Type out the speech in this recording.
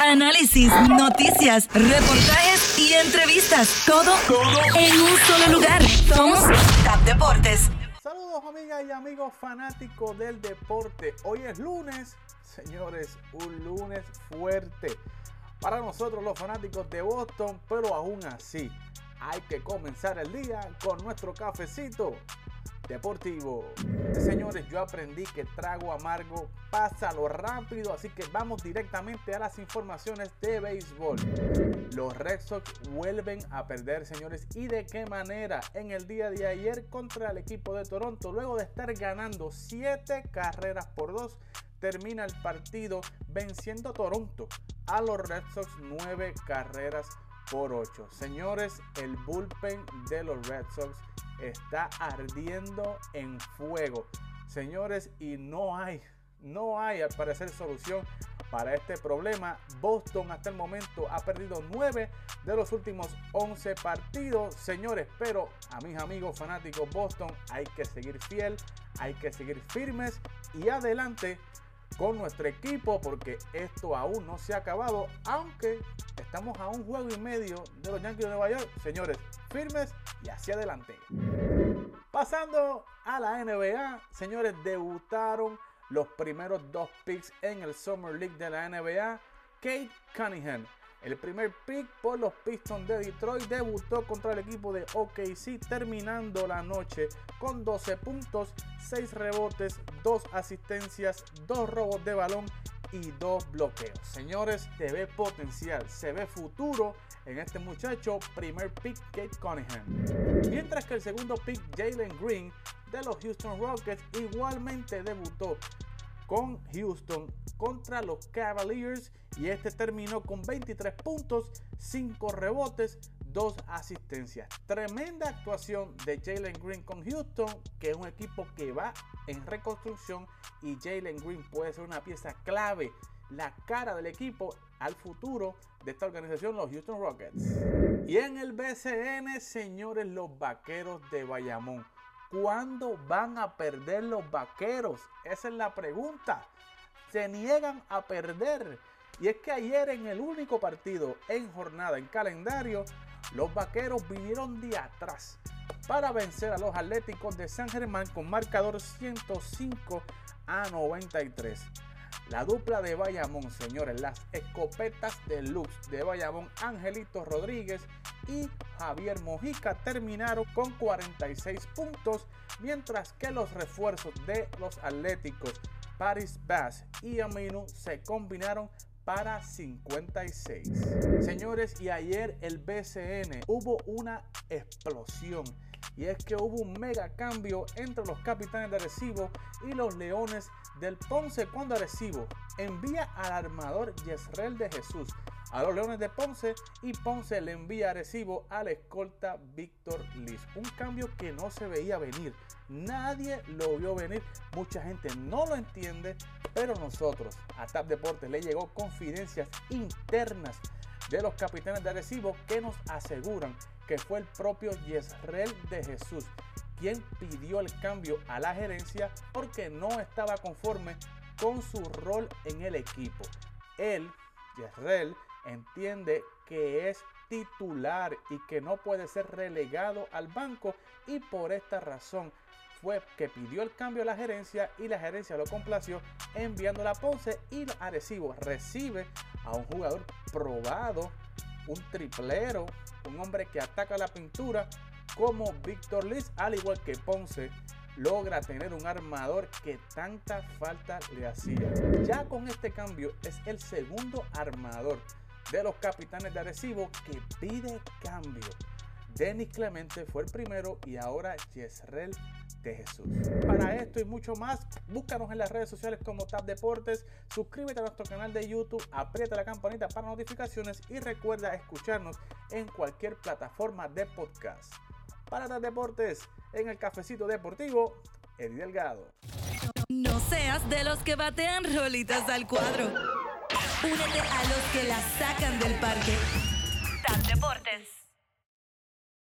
análisis, noticias, reportajes y entrevistas. Todo, todo en un solo lugar. Somos TAP Deportes. Saludos amigas y amigos fanáticos del deporte. Hoy es lunes, señores, un lunes fuerte para nosotros los fanáticos de Boston, pero aún así hay que comenzar el día con nuestro cafecito deportivo. Señores, yo aprendí que trago amargo pasa lo rápido, así que vamos directamente a las informaciones de béisbol. Los Red Sox vuelven a perder, señores, y de qué manera en el día de ayer contra el equipo de Toronto, luego de estar ganando 7 carreras por 2 termina el partido venciendo Toronto a los Red Sox 9 carreras por 8. Señores, el bullpen de los Red Sox está ardiendo en fuego. Señores, y no hay, no hay al parecer solución para este problema. Boston hasta el momento ha perdido 9 de los últimos 11 partidos. Señores, pero a mis amigos fanáticos Boston hay que seguir fiel, hay que seguir firmes y adelante con nuestro equipo porque esto aún no se ha acabado, aunque estamos a un juego y medio de los Yankees de Nueva York. Señores, firmes y hacia adelante. Pasando a la NBA, señores, debutaron los primeros dos picks en el Summer League de la NBA. Kate Cunningham, el primer pick por los Pistons de Detroit, debutó contra el equipo de OKC, terminando la noche con 12 puntos, 6 rebotes, 2 asistencias, 2 robos de balón y 2 bloqueos. Señores, se ve potencial, se ve futuro en este muchacho, primer pick Kate Cunningham. Mientras que el segundo pick Jalen Green de los Houston Rockets igualmente debutó con Houston contra los Cavaliers y este terminó con 23 puntos, 5 rebotes, 2 asistencias. Tremenda actuación de Jalen Green con Houston, que es un equipo que va en reconstrucción y Jalen Green puede ser una pieza clave, la cara del equipo al futuro de esta organización, los Houston Rockets. Y en el BCN, señores, los vaqueros de Bayamón. ¿Cuándo van a perder los vaqueros? Esa es la pregunta. Se niegan a perder. Y es que ayer en el único partido en jornada en calendario, los vaqueros vinieron de atrás para vencer a los Atléticos de San Germán con marcador 105 a 93. La dupla de Bayamón, señores, las escopetas de Lux de Bayamón, Angelito Rodríguez y Javier Mojica terminaron con 46 puntos, mientras que los refuerzos de los Atléticos, Paris Bass y Aminu, se combinaron para 56. Señores, y ayer el BCN hubo una explosión y es que hubo un mega cambio entre los capitanes de Arecibo y los Leones del Ponce cuando Arecibo envía al armador Yesrel de Jesús a los Leones de Ponce y Ponce le envía a Arecibo al escolta Víctor Liz. Un cambio que no se veía venir. Nadie lo vio venir. Mucha gente no lo entiende, pero nosotros a TAP Deportes le llegó confidencias internas de los capitanes de Arecibo que nos aseguran que fue el propio Yesrel de Jesús quien pidió el cambio a la gerencia porque no estaba conforme con su rol en el equipo. Él, Yesrel, entiende que es titular y que no puede ser relegado al banco y por esta razón fue que pidió el cambio a la gerencia y la gerencia lo complació enviando a Ponce y Arecibo recibe a un jugador probado, un triplero, un hombre que ataca la pintura como Víctor Liz, al igual que Ponce, logra tener un armador que tanta falta le hacía. Ya con este cambio es el segundo armador de los capitanes de Arecibo que pide cambio. Denis Clemente fue el primero y ahora Yesrel de Jesús. Para esto y mucho más, búscanos en las redes sociales como Tap Deportes, suscríbete a nuestro canal de YouTube, aprieta la campanita para notificaciones y recuerda escucharnos en cualquier plataforma de podcast. Para Tap Deportes, en el cafecito deportivo, Eddie Delgado. No seas de los que batean rolitas al cuadro. Únete a los que la sacan del parque